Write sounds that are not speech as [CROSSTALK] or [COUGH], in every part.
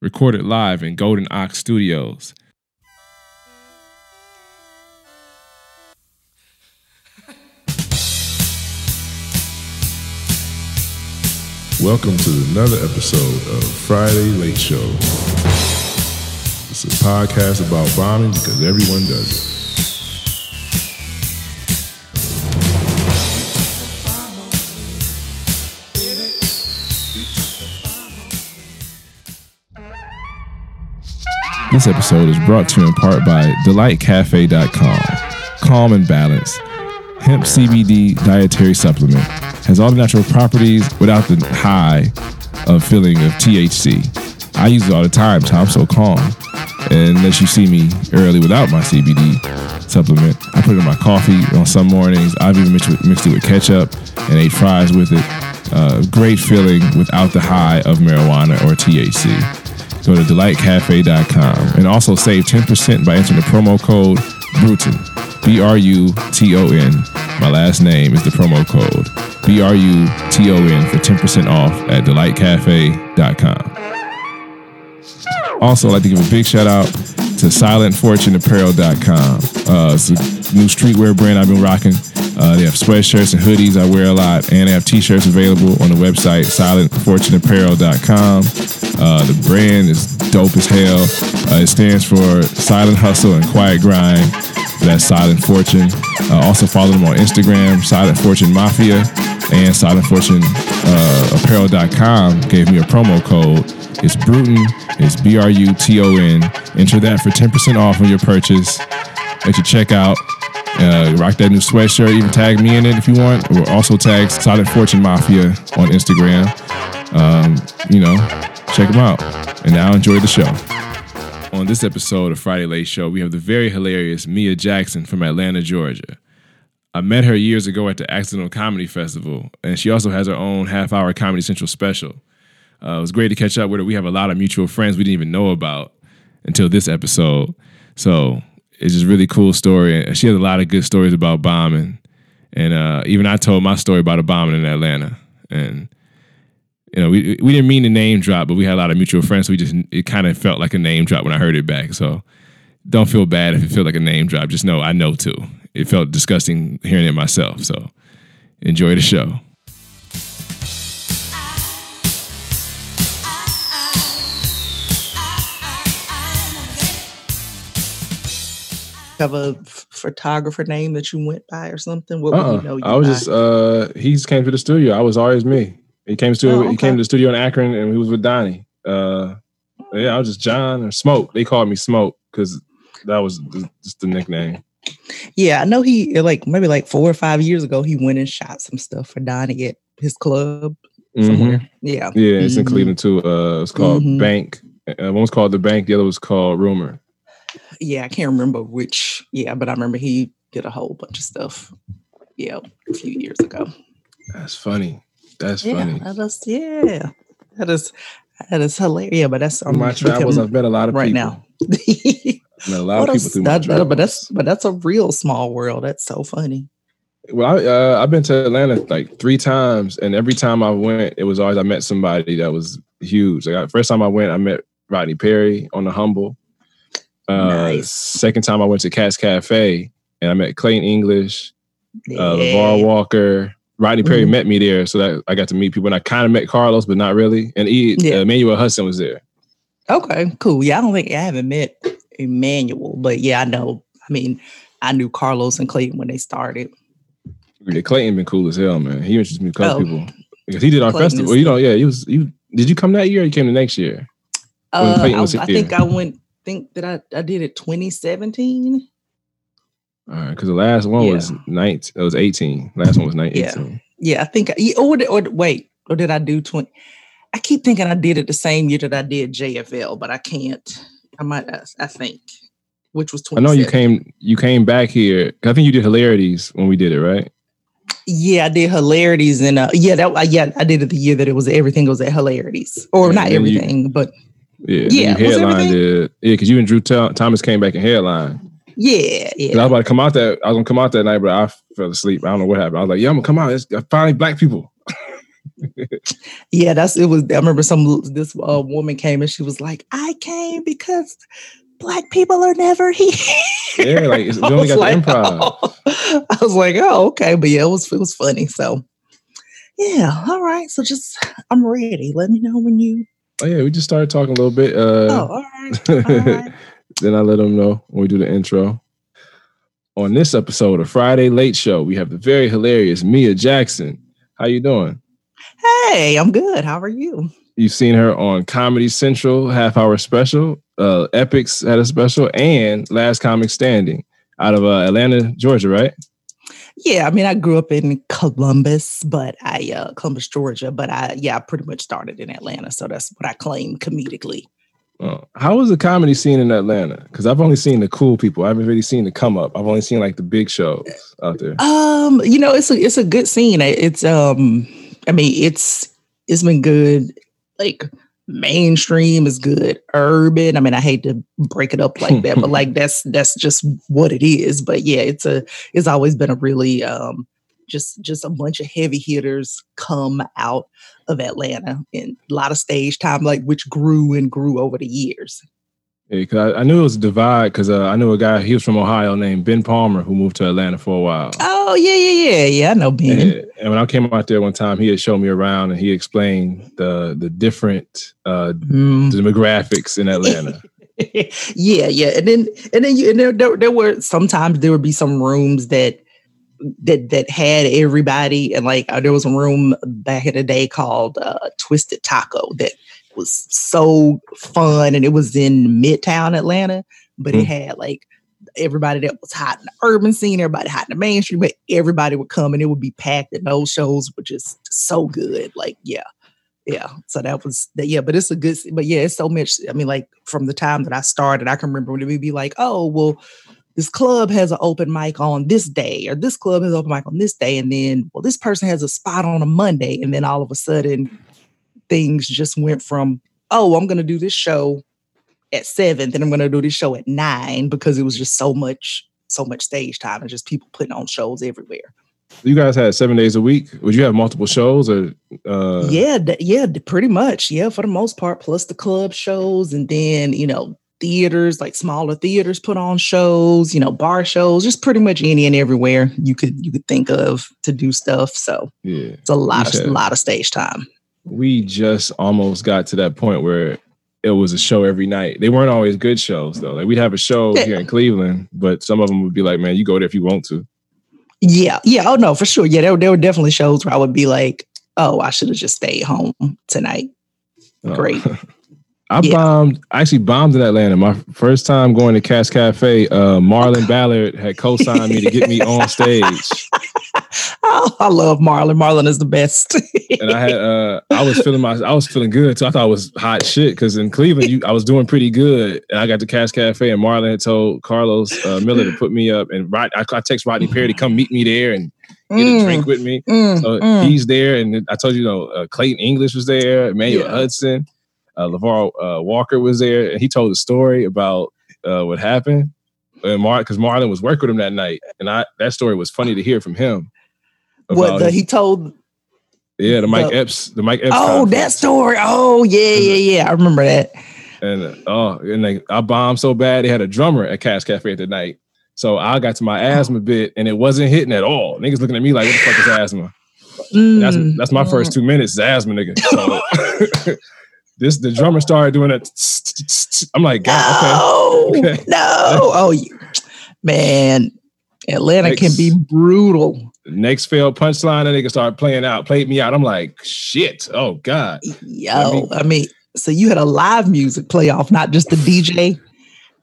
recorded live in Golden Ox Studios. Welcome to another episode of Friday Late Show. It's a podcast about bombing because everyone does it. This episode is brought to you in part by DelightCafe.com. Calm and balance. Hemp CBD dietary supplement has all the natural properties without the high of feeling of THC. I use it all the time, so I'm so calm. And unless you see me early without my CBD supplement, I put it in my coffee on some mornings. I've even mixed, mixed it with ketchup and ate fries with it. Uh, great feeling without the high of marijuana or THC go to delightcafe.com and also save 10% by entering the promo code Bruton. B R U T O N. My last name is the promo code. B R U T O N for 10% off at delightcafe.com. Also, I'd like to give a big shout out to silentfortuneapparel.com. Uh, it's a new streetwear brand I've been rocking. Uh, they have sweatshirts and hoodies I wear a lot, and they have t-shirts available on the website silentfortuneapparel.com. Uh, the brand is dope as hell. Uh, it stands for Silent Hustle and Quiet Grind. That's Silent Fortune. Uh, also follow them on Instagram, Silent Fortune Mafia, and silentfortuneapparel.com gave me a promo code. It's Bruton. It's B R U T O N. Enter that for 10% off on your purchase at your checkout. Uh, rock that new sweatshirt. Even tag me in it if you want. Or also tag Silent Fortune Mafia on Instagram. Um, you know, check them out. And now enjoy the show. On this episode of Friday Late Show, we have the very hilarious Mia Jackson from Atlanta, Georgia. I met her years ago at the Accidental Comedy Festival, and she also has her own half hour Comedy Central special. Uh, it was great to catch up with her. We have a lot of mutual friends we didn't even know about until this episode. So it's just really cool story. She has a lot of good stories about bombing. And uh, even I told my story about a bombing in Atlanta. And you know, we we didn't mean to name drop, but we had a lot of mutual friends. So we just it kind of felt like a name drop when I heard it back. So don't feel bad if it feels like a name drop. Just know I know too. It felt disgusting hearing it myself. So enjoy the show. Have a photographer name that you went by or something? What would Uh-uh. we know you I was by? just uh he just came to the studio. I was always me. He came to Oh, he came to the studio in Akron and he was with Donnie. Uh yeah, I was just John or Smoke. They called me Smoke because that was just the nickname. yeah, I know he like maybe like four or five years ago he went and shot some stuff for Donnie at his club somewhere. Yeah. Yeah, it's in Mhm. Cleveland too. Uh it's called Mhm. Bank. Uh, one was called the Bank, the other was called Rumor. Yeah, I can't remember which. Yeah, but I remember he did a whole bunch of stuff. Yeah, a few years ago. That's funny. That's Yeah, funny. that is yeah. That is that is hilarious. Yeah, but that's On um, my travels, I've met a lot of people right people. now. [LAUGHS] Met a lot What of people through my that- that- travels. but that's but that's a real small world. That's so funny. Well, I, uh, I've been to Atlanta like three times, and every time I went, it was always I met somebody that was huge. Like first time I went, I met Rodney Perry on the Humble. Uh, Nice. Second time I went to Cat's Cafe, and I met Clayton English, uh, LeVar Walker. Rodney Perry Mhm. met me there, so that I got to meet people, and I kind of met Carlos, but not really. And he, Yeah. uh, Emmanuel Hudson was there. Okay, cool. Yeah, I don't think I haven't met Emmanuel, but yeah, I know. I mean, I knew Carlos and Clayton when they started. Yeah, Clayton been cool as hell, man. He introduced me to a couple Oh. people because he did our Clayton festival. is- You know, yeah, he was. You did you come that year? or You came the next year. Uh, I, I think I went. Think that I, I did it 2017. All right, because the last one Yeah. was night. It was eighteen. Last one was night Yeah. eighteen. Yeah, I think. Or, or wait, or did I do 20? I keep thinking I did it the same year that I did JFL, but I can't. I might. I, think, which was 20. I know you came. You came back here. I think you did hilarities when we did it, right? Yeah, I did hilarities and uh, yeah, that yeah, I did it the year that it was everything was at hilarities, or Yeah, not and then you- everything, but Yeah. Yeah, headlined it. Yeah, because you and Drew Tho- Thomas came back and headline. yeah. I was about to come out that. I was gonna come out that night, but I fell asleep. I don't know what happened. I was like, "Yeah, I'm gonna come out. It's finally black people." [LAUGHS] yeah, that's it. Was I remember some this uh, woman came and she was like, "I came because black people are never here." Yeah, like [LAUGHS] we only got like, the improv. Oh. [LAUGHS] I was like, "Oh, okay," but yeah, it was it was funny. So, yeah, all right. So just I'm ready. Let me know when you. Oh yeah, we just started talking a little bit. Uh, oh, [LAUGHS] all right. All right. then I let them know when we do the intro. On this episode of Friday Late Show, we have the very hilarious Mia Jackson. How you doing? Hey, I'm good. How are you? You've seen her on Comedy Central half hour special. Uh, Epix had a special and Last Comic Standing out of uh, Atlanta, Georgia, right? Yeah, I mean, I grew up in Columbus, but I uh, Columbus, Georgia, but I yeah, I pretty much started in Atlanta, so that's what I claim comedically. Oh, how was the comedy scene in Atlanta? Because I've only seen the cool people. I haven't really seen the come up. I've only seen like the big shows out there. Um, you know, it's a it's a good scene. It's um, I mean, it's it's been good. Like mainstream is good. Urban, I mean, I hate to break it up [LAUGHS] like that, but like that's that's just what it is. But yeah, it's a it's always been a really um just just a bunch of heavy hitters come out of Atlanta and a lot of stage time, like which grew and grew over the years. Yeah, cause I, I knew it was a divide because uh, I knew a guy. He was from Ohio named Ben Palmer who moved to Atlanta for a while. Oh yeah, yeah, yeah, yeah. I know Ben. And, and when I came out there one time, he had showed me around and he explained the the different uh, mm. demographics in Atlanta. [LAUGHS] yeah, yeah, and then and then you and there, there there were sometimes there would be some rooms that that that had everybody and like uh, there was a room back in the day called uh, Twisted Taco that was so fun and it was in Midtown Atlanta, but mm. it had like everybody that was hot in the urban scene, everybody hot in the mainstream, but everybody would come and it would be packed and those shows were just so good. Like, yeah. Yeah. So that was that, yeah, but it's a good but yeah, it's so much. I mean, like from the time that I started, I can remember when it would be like, oh, well, this club has an open mic on this day, or this club has an open mic on this day, and then well, this person has a spot on a Monday, and then all of a sudden things just went from, oh, I'm gonna do this show at seven, then I'm gonna do this show at nine because it was just so much, so much stage time and just people putting on shows everywhere. You guys had seven days a week. Would you have multiple shows or? Uh... Yeah, yeah, pretty much. Yeah, for the most part, plus the club shows, and then you know theaters, like smaller theaters put on shows, you know, bar shows, just pretty much any and everywhere you could you could think of to do stuff. So yeah, it's a lot of a lot of stage time. We just almost got to that point where it was a show every night. They weren't always good shows though. Like we'd have a show yeah. here in Cleveland, but some of them would be like, "Man, you go there if you want to." Yeah, yeah. Oh no, for sure. Yeah, there, there were definitely shows where I would be like, "Oh, I should have just stayed home tonight." Oh. Great. [LAUGHS] I yeah. bombed. I actually bombed in Atlanta. My first time going to Cass Cafe. Uh, Marlon Ballard had co-signed me to get me on stage. [LAUGHS] [LAUGHS] oh, I love Marlon. Marlon is the best. [LAUGHS] and I had, uh, I was feeling my, I was feeling good. So I thought it was hot shit because in Cleveland, you, I was doing pretty good. And I got to Cash Cafe, and Marlon had told Carlos uh, Miller to put me up. And Rod, I, I text Rodney Perry to come meet me there and get mm, a drink with me. Mm, so mm. he's there, and I told you, you know, uh, Clayton English was there, Emmanuel yeah. Hudson uh, LeVar uh, Walker was there, and he told a story about uh, what happened. And Mar, because Marlon was working with him that night, and I that story was funny to hear from him. What the, he told? Yeah, the Mike the, Epps, the Mike Epps. Oh, conference. that story. Oh, yeah, yeah, yeah. I remember that. And oh, and they, I bombed so bad they had a drummer at Cash Cafe at the night. So I got to my asthma bit, and it wasn't hitting at all. Niggas looking at me like, "What the fuck is asthma?" Mm, that's that's my first two minutes. Is asthma, nigga. [LAUGHS] So, [LAUGHS] this the drummer started doing it. I'm like, God, no, [LAUGHS] okay, no. Oh, man, Atlanta can be brutal. Next failed punchline, and they can start playing out, played me out. I'm like, shit. Oh God. Yo, I mean, so you had a live music playoff, not just the DJ.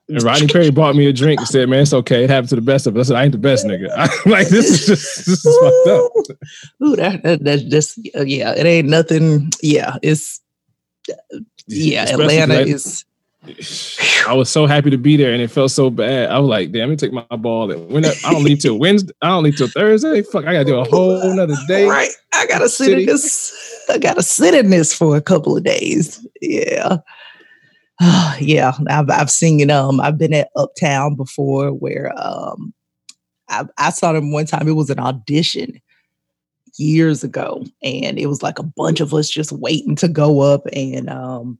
And Rodney Perry bought me a drink and said, "Man, it's okay. It happened to the best of us." I said, "I ain't the best nigga. [LAUGHS] I'm like this is just this is fucked up." [LAUGHS] Ooh, that, that that's just yeah. It ain't nothing. Yeah, it's yeah, Especially Atlanta is. I was so happy to be there, and it felt so bad. I was like, "Damn, let me take my ball." And when I don't leave till Wednesday, I don't leave till Thursday. Fuck, I gotta do a [LAUGHS] whole another day. Right, I gotta sit City. in this. I gotta sit in this for a couple of days. Yeah, [SIGHS] yeah. I've I've seen you. um I've been at Uptown before where um I I saw them one time. It was an audition, years ago, and it was like a bunch of us just waiting to go up, and um,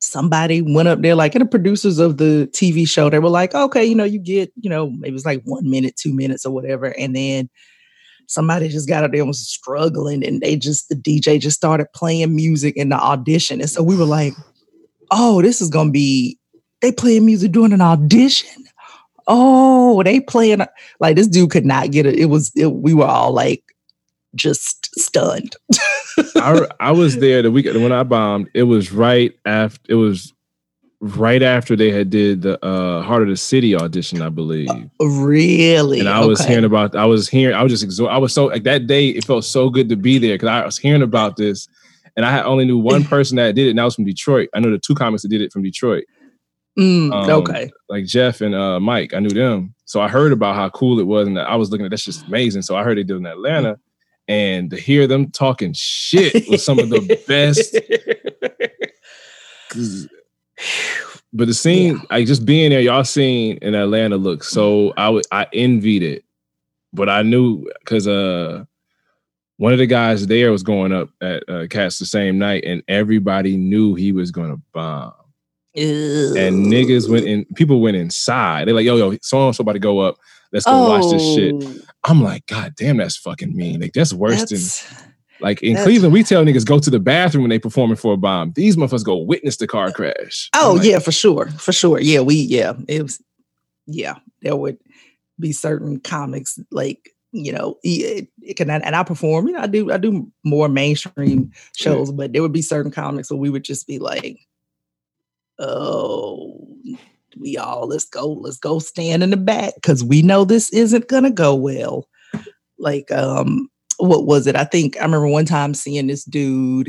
somebody went up there, like, and the producers of the TV show, they were like, okay, you know, you get, you know, maybe it's like one minute, two minutes, or whatever, and then somebody just got up there and was struggling, and they just the DJ just started playing music in the audition, and so we were like, oh, this is gonna be they playing music during an audition. Oh, they playing like this dude could not get it. It was it, we were all like just stunned. [LAUGHS] I, I was there the week when I bombed. It was right after it was right after they had did the uh Heart of the City audition, I believe. really? And I was Okay. hearing about I was hearing I was just exo- I was so like that day it felt so good to be there because I was hearing about this and I only knew one [LAUGHS] person that did it and that was from Detroit. I know the two comics that did it from Detroit. Mm, Um, okay. Like Jeff and uh Mike. I knew them. So I heard about how cool it was and I was looking at that's just amazing. So I heard they did it in Atlanta and to hear them talking shit was some of the best. [LAUGHS] But the scene, like just being there, y'all seen in Atlanta looked so I would I envied it. But I knew because uh one of the guys there was going up at uh, Cats the same night, and everybody knew he was gonna bomb. And niggas went in, people went inside. They're like, yo, yo, so somebody go up. Let's go watch this shit. I'm like, God damn, that's fucking mean. Like, that's worse than like in Cleveland, we tell niggas go to the bathroom when they performing for a bomb. These motherfuckers go witness the car crash. Oh like, yeah, for sure, for sure. Yeah, we yeah, it was yeah. There would be certain comics like you know, it, it can and I perform. You know, I do I do more mainstream shows, but there would be certain comics where we would just be like, oh. We all let's go, let's go stand in the back because we know this isn't gonna go well. Like, um, what was it? I think I remember one time seeing this dude,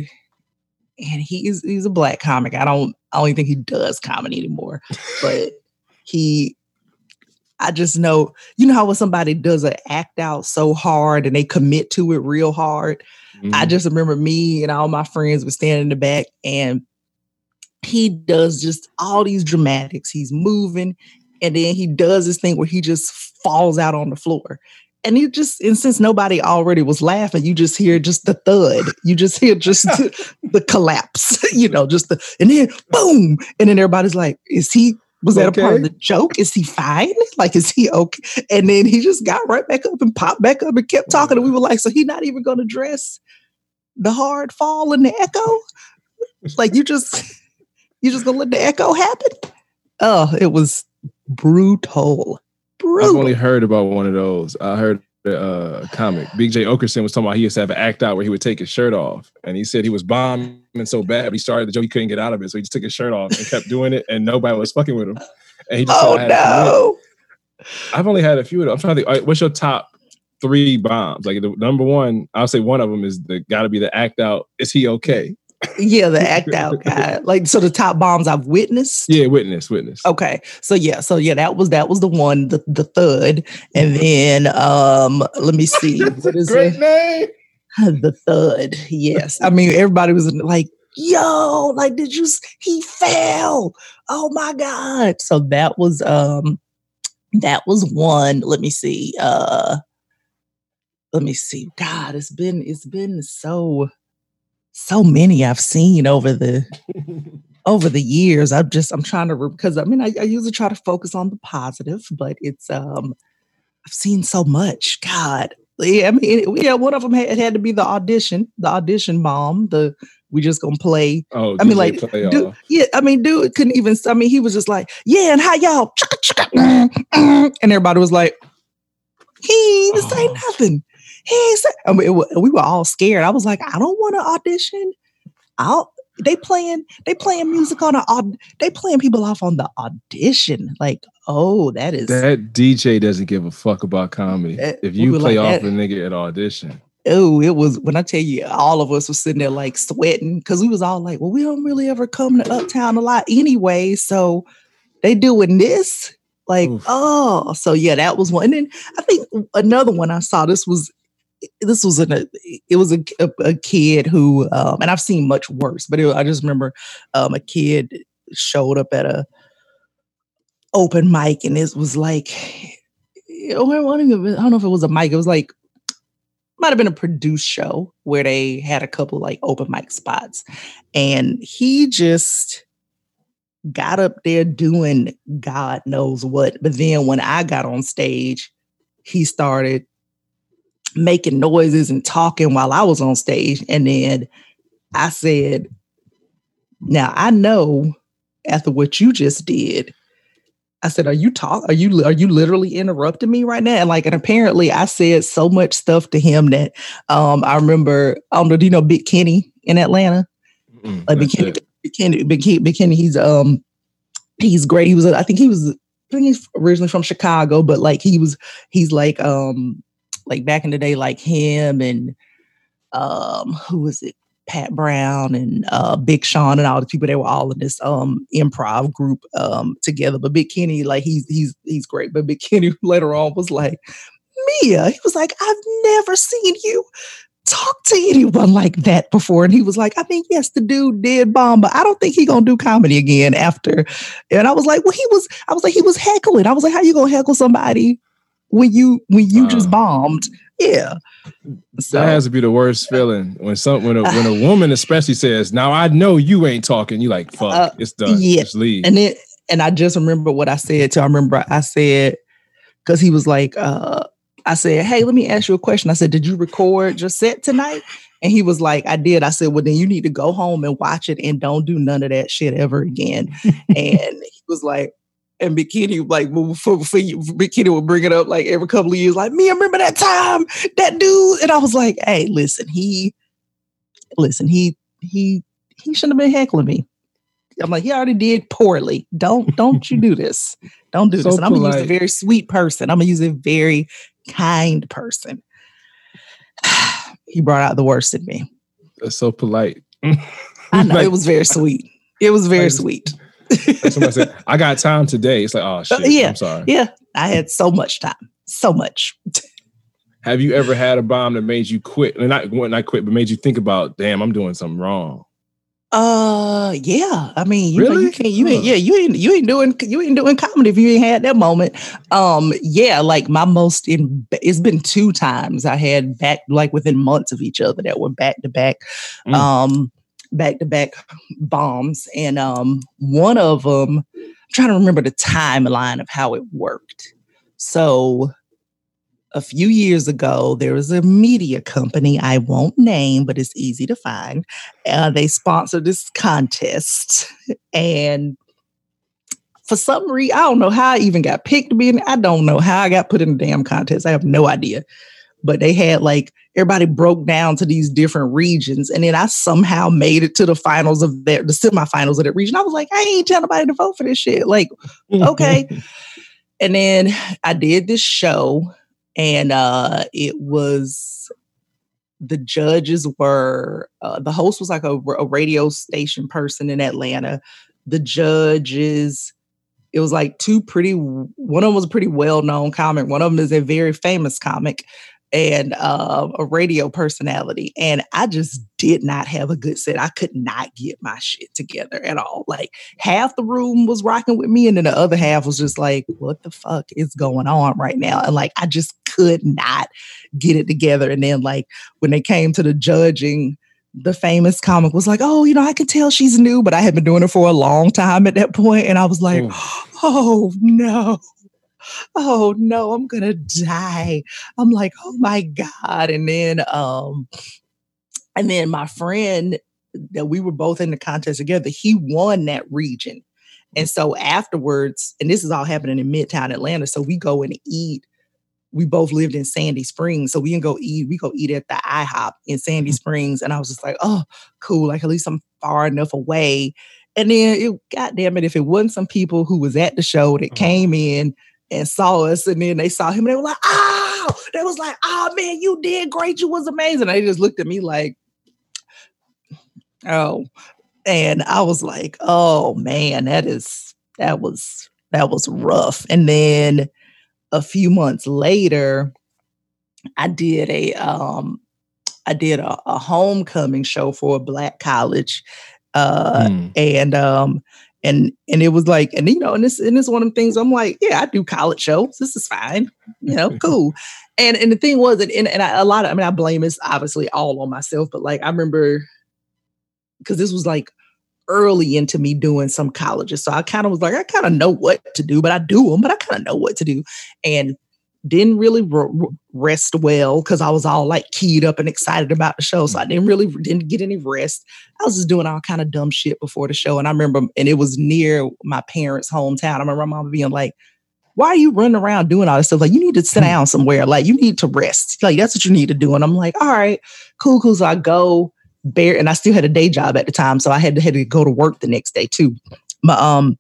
and he's he's a black comic. I don't I don't even think he does comedy anymore, but he I just know you know how when somebody does an act out so hard and they commit to it real hard. I mhm. just remember me and all my friends were standing in the back and he does just all these dramatics. He's moving and then he does this thing where he just falls out on the floor. And you just, and since nobody already was laughing, you just hear just the thud. You just hear just the, [LAUGHS] the collapse, [LAUGHS] you know, just the, and then boom. And then everybody's like, is he, was that a part of the joke? Is he fine? Like, is he okay? And then he just got right back up and popped back up and kept talking. And we were like, so he not even going to dress the hard fall and the echo? Like you just you just gonna let the echo happen? Oh, it was brutal. brutal. I've only heard about one of those. I heard the uh, comic. Big Jay Oakerson was talking about he used to have an act out where he would take his shirt off, and he said he was bombing so bad, but he started the joke he couldn't get out of it, so he just took his shirt off and kept doing it, and nobody was fucking with him. And he just oh said, "I had to commit." no. I've only had a few of them. I'm trying to think. all right, what's your top three bombs? Like the number one, I'll say one of them is the got to be the act out. Is he okay? Yeah, the [LAUGHS] act out guy. Like so the top bombs I've witnessed. Yeah, witness, witness. Okay. So yeah, so yeah, that was that was the one, the, the thud. And then um let me see. [LAUGHS] What is Great it? name. [LAUGHS] the thud. Yes. I mean, everybody was like, yo, like, did you, he fell. Oh my God. So that was, um, that was one. Let me see. Uh, let me see. God, it's been, it's been so, so many I've seen over the, over the years. I'm just, I'm trying to, because I mean, I, I usually try to focus on the positive, but it's, um, I've seen so much. God. Yeah, I mean, it- yeah, one of them had, it had to be the audition, the audition bomb. The we just gonna play. Oh, I mean, like, Dude, yeah, I mean, dude couldn't even. I mean, he was just like, yeah, and how y'all, mm, mm," and everybody was like, he ain't even say Oh. nothing. He ain't. I mean, it wa- we were all scared. I was like, I don't want to audition. I'll. They playing. They playing music on a. They playing people off on the audition. Like, oh, that is. That DJ doesn't give a fuck about comedy. That- if you were play like off that. a nigga at audition, oh, it was when I tell you, all of us was sitting there like sweating because we was all like, well, we don't really ever come to Uptown a lot anyway, so they doing this. Like, Oof. oh, so yeah, that was one. And then I think another one I saw. This was this was an, a it was a, a, a kid who, um, and I've seen much worse, but it, I just remember um, a kid showed up at a open mic, and it was like, I don't know if it was a mic. It was like might have been a produced show where they had a couple like open mic spots. And he just got up there doing God knows what. But then when I got on stage, he started making noises and talking while I was on stage. And then I said, Now I know after what you just did, I said, "Are you talk? Are you are you literally interrupting me right now?" And like, and apparently, I said so much stuff to him that um, I remember. I don't know. Do you know Big Kenny in Atlanta? Mm, like Big Kenny, Big Kenny, Big Kenny, Big Kenny. He's um, he's great. He was. I think he was. I think he's originally from Chicago, but like he was. He's like um, like back in the day, like him and um, who was it? Pat Brown and uh, Big Sean and all the people. They were all in this um, improv group um, together. But Big Kenny, like he's he's he's great. But Big [LAUGHS] Kenny later on was like, Mia, he was like, I've never seen you talk to anyone like that before. And he was like, I think yes, the dude did bomb, but I don't think he gonna do comedy again after. And I was like, well, he was. I was like, he was heckling. I was like, how you gonna heckle somebody when you when you uh, just bombed? Yeah. So, that has to be the worst feeling when some when a when a [SIGHS] woman especially says, "Now I know you ain't talking." You like, "Fuck, uh, it's done. Yeah. Just leave." And it and I just remember what I said to. I remember I said because he was like, uh, I said, "Hey, let me ask you a question." I said, "Did you record your set tonight?" And he was like, "I did." I said, "Well, then you need to go home and watch it and don't do none of that shit ever again." [LAUGHS] and he was like, and Big Kenny like for, for you, Big Kenny would bring it up like every couple of years, like me. I remember that time, that dude, and I was like, hey, listen, he, listen, he he he shouldn't have been heckling me. I'm like, he already did poorly. Don't don't you do this. Don't do [LAUGHS] so this. And I'm gonna use a very sweet person. I'm gonna use a very kind person. [SIGHS] he brought out the worst in me. That's so polite. I [LAUGHS] know like, it was very sweet. It was very sweet like somebody said, I got time today. It's like, oh uh, shit. Uh, yeah. I'm sorry. Yeah. I had so much time. So much. [LAUGHS] Have you ever had a bomb that made you quit? And not I quit, but made you think about, damn, I'm doing something wrong. Uh yeah. I mean you, really? you can't you ain't yeah, you ain't you ain't doing you ain't doing comedy if you ain't had that moment. Um yeah, like my most in it's been two times I had back like within months of each other that were back to back. Mm. Um back to back bombs. And um, one of them, I'm trying to remember the timeline of how it worked. So a few years ago, there was a media company I won't name, but it's easy to find. Uh, they sponsored this contest. And for some reason, I don't know how I even got picked to be in I don't know how I got put in the damn contest. I have no idea. But they had like everybody broke down to these different regions. And then I somehow made it to the finals of their, the semifinals of that region. I was like, I ain't telling nobody to vote for this shit. Like, okay. [LAUGHS] and then I did this show and uh it was the judges were uh, the host was like a, a radio station person in Atlanta. The judges it was like two pretty one of them was a pretty well-known comic one of them is a very famous comic and uh, a radio personality. And I just did not have a good set. I could not get my shit together at all. Like half the room was rocking with me, and then the other half was just like, what the fuck is going on right now? And like, I just could not get it together. And then, like, when they came to the judging, the famous comic was like, Oh, you know, I can tell she's new, but I had been doing it for a long time at that point. point, And I was like, Oh no oh no, I'm gonna die. I'm like, oh my God. And then um, and then my friend that we were both in the contest together, he won that region. And so afterwards, and this is all happening in Midtown Atlanta. So we go and eat. We both lived in Sandy Springs. So we can go eat, we go eat at the IHOP in Sandy mm. Springs. And I was just like, oh, cool. Like at least I'm far enough away. And then it, God damn it, if it wasn't some people who was at the show that mm-hmm. came in and saw us, and then they saw him, and they were like, "Oh!" They was like, "Oh man, you did great. You was amazing." they just looked at me like, "Oh," and I was like, "Oh man, that is that was that was rough." And then a few months later, I did a um I did a, a homecoming show for a black college, uh, mm. and um and and it was like, and you know, and this and this one of the things I'm like, yeah, I do college shows. This is fine, you know, [LAUGHS] cool. And and the thing was, and, and I, a lot of, I mean, I blame this obviously all on myself, but like I remember because this was like early into me doing some colleges, so I kind of was like, I kind of know what to do, but I do them, but I kind of know what to do, and didn't really rest well because I was all like keyed up and excited about the show. So I didn't really didn't get any rest. I was just doing all kind of dumb shit before the show. And I remember, and it was near my parents' hometown. I remember my mom being like, why are you running around doing all this stuff? Like, you need to sit down somewhere. Like, you need to rest. Like, that's what you need to do. And I'm like, all right, cool, cool. So I go bare, and I still had a day job at the time. So I had to, had to go to work the next day too. But um,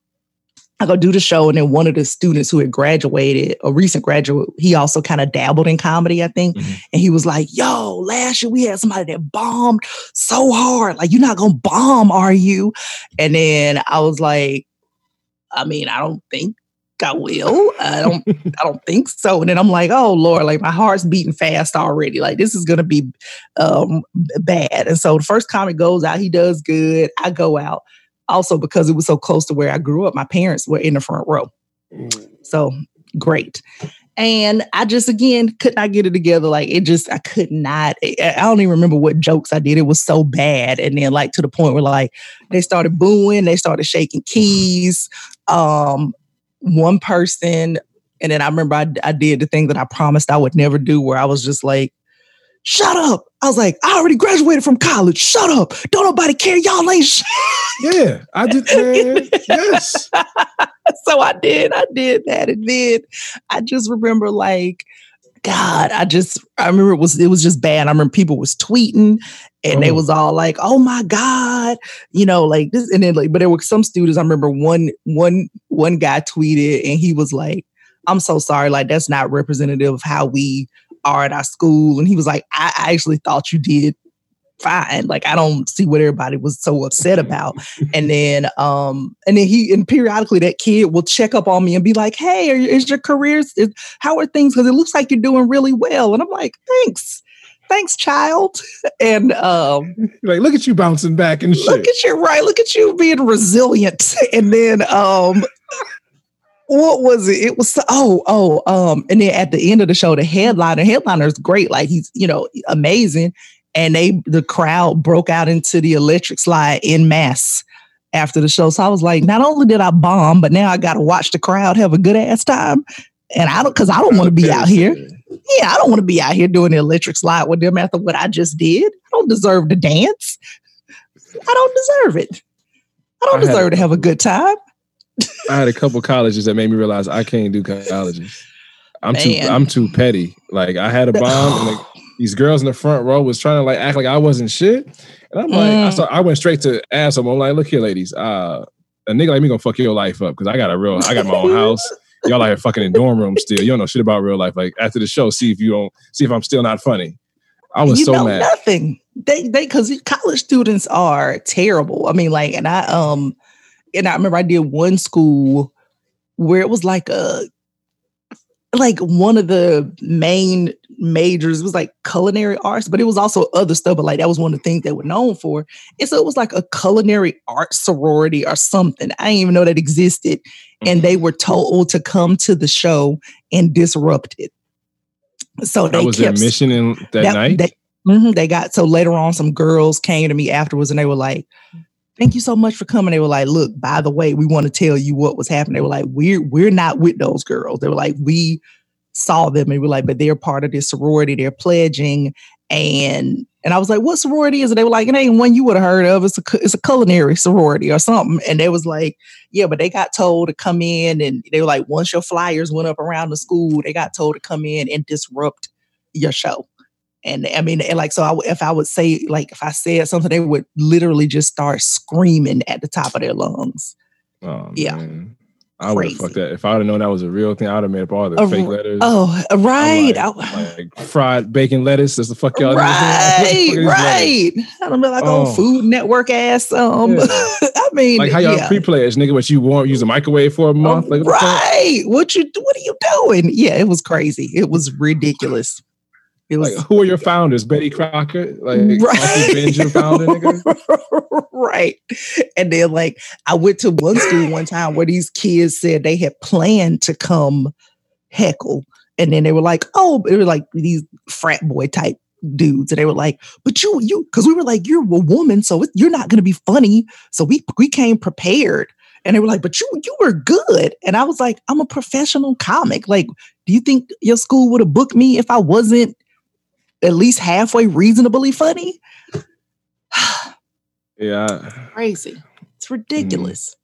I go do the show, and then one of the students who had graduated, a recent graduate, he also kind of dabbled in comedy, I think. Mm-hmm. And he was like, Yo, last year we had somebody that bombed so hard. Like, you're not gonna bomb, are you? And then I was like, I mean, I don't think I will. I don't [LAUGHS] I don't think so. And then I'm like, oh Lord, like my heart's beating fast already. Like this is gonna be um bad. And so the first comic goes out, he does good. I go out also because it was so close to where I grew up, my parents were in the front row. Mm. So great. And I just again could not get it together. Like it just, I could not. I don't even remember what jokes I did. It was so bad. And then like to the point where like they started booing, they started shaking keys. Um, one person, and then I remember I, I did the thing that I promised I would never do, where I was just like, shut up. I was like, I already graduated from college. Shut up. Don't nobody care. Y'all ain't shit. Yeah, I did. Man, yes. [LAUGHS] so I did. I did that. And then I just remember like, God, I just I remember it was it was just bad. I remember people was tweeting and oh. they was all like, "Oh my God," you know, like this. And then like, but there were some students. I remember one one one guy tweeted and he was like, "I'm so sorry, like that's not representative of how we are at our school. And he was like, I, I actually thought you did fine. Like I don't see what everybody was so upset [LAUGHS] about. and then um and then he and periodically that kid will check up on me and be like, "Hey, are, is your career is, how are things cuz it looks like you're doing really well." And I'm like, "Thanks." Thanks, child. [LAUGHS] And um like look at you bouncing back and look at you, right? Look at you being resilient. [LAUGHS] And then um what was it? It was oh oh um, and then at the end of the show, the headliner headliner is great, like he's you know amazing, and they the crowd broke out into the electric slide in mass after the show. So I was like, not only did I bomb, but now I got to watch the crowd have a good ass time, and I don't because I don't want to be out here. Yeah, I don't want to be out here doing the electric slide with them after what I just did. I don't deserve to dance. I don't deserve it. I don't I deserve had, to have a good time. I had a couple colleges that made me realize I can't do colleges. I'm Man. too I'm too petty. Like I had a bomb and like these girls in the front row was trying to like act like I wasn't shit. And I'm like, mm. I, saw, I went straight to ask them. I'm like, look here, ladies. Uh, a nigga like me gonna fuck your life up because I got a real, I got my own house. Y'all out here fucking in dorm rooms still. You don't know shit about real life. Like after the show, see if you don't see if I'm still not funny. I was you so mad. Nothing. They they because college students are terrible. I mean, like, and I um and I remember I did one school where it was like a like one of the main majors was like culinary arts, but it was also other stuff. But like that was one of the things they were known for. And so it was like a culinary arts sorority or something. I didn't even know that existed. And they were told to come to the show and disrupt it. So that they was kept, their mission in that, that night. They, mm-hmm, they got so later on, some girls came to me afterwards and they were like, thank you so much for coming. They were like, look, by the way, we want to tell you what was happening. They were like, we're we're not with those girls. They were like, we saw them and we are like, but they're part of this sorority. They're pledging. And and I was like, what sorority is it? They were like, it ain't one you would have heard of. It's a it's a culinary sorority or something. And they was like, yeah, but they got told to come in and they were like, once your flyers went up around the school, they got told to come in and disrupt your show. And I mean, and like, so I, if I would say, like, if I said something, they would literally just start screaming at the top of their lungs. Oh, yeah. Man. I would have fucked that. If I would have known that was a real thing, I would have made up all the fake letters. Oh, right. Like, like, fried bacon lettuce. That's the fuck y'all [LAUGHS] Right, right. I don't know, like oh. Food Network ass. Um, yeah. [LAUGHS] I mean, like how y'all yeah. pre-players, nigga, what you want use a microwave for a month? Like, right. What you? What are you doing? Yeah, it was crazy. It was ridiculous. It was Like, who are your founders? Betty Crocker, like Right. Benjamin founder, nigga. [LAUGHS] right. And then like I went to one school one time where these kids said they had planned to come heckle. And then they were like, oh, it was like these frat boy type dudes. And they were like, but you, you, because we were like, you're a woman, so it, you're not gonna be funny. So we we came prepared. And they were like, but you you were good. And I was like, I'm a professional comic. Like, do you think your school would have booked me if I wasn't at least halfway reasonably funny? [SIGHS] Yeah, crazy. It's ridiculous.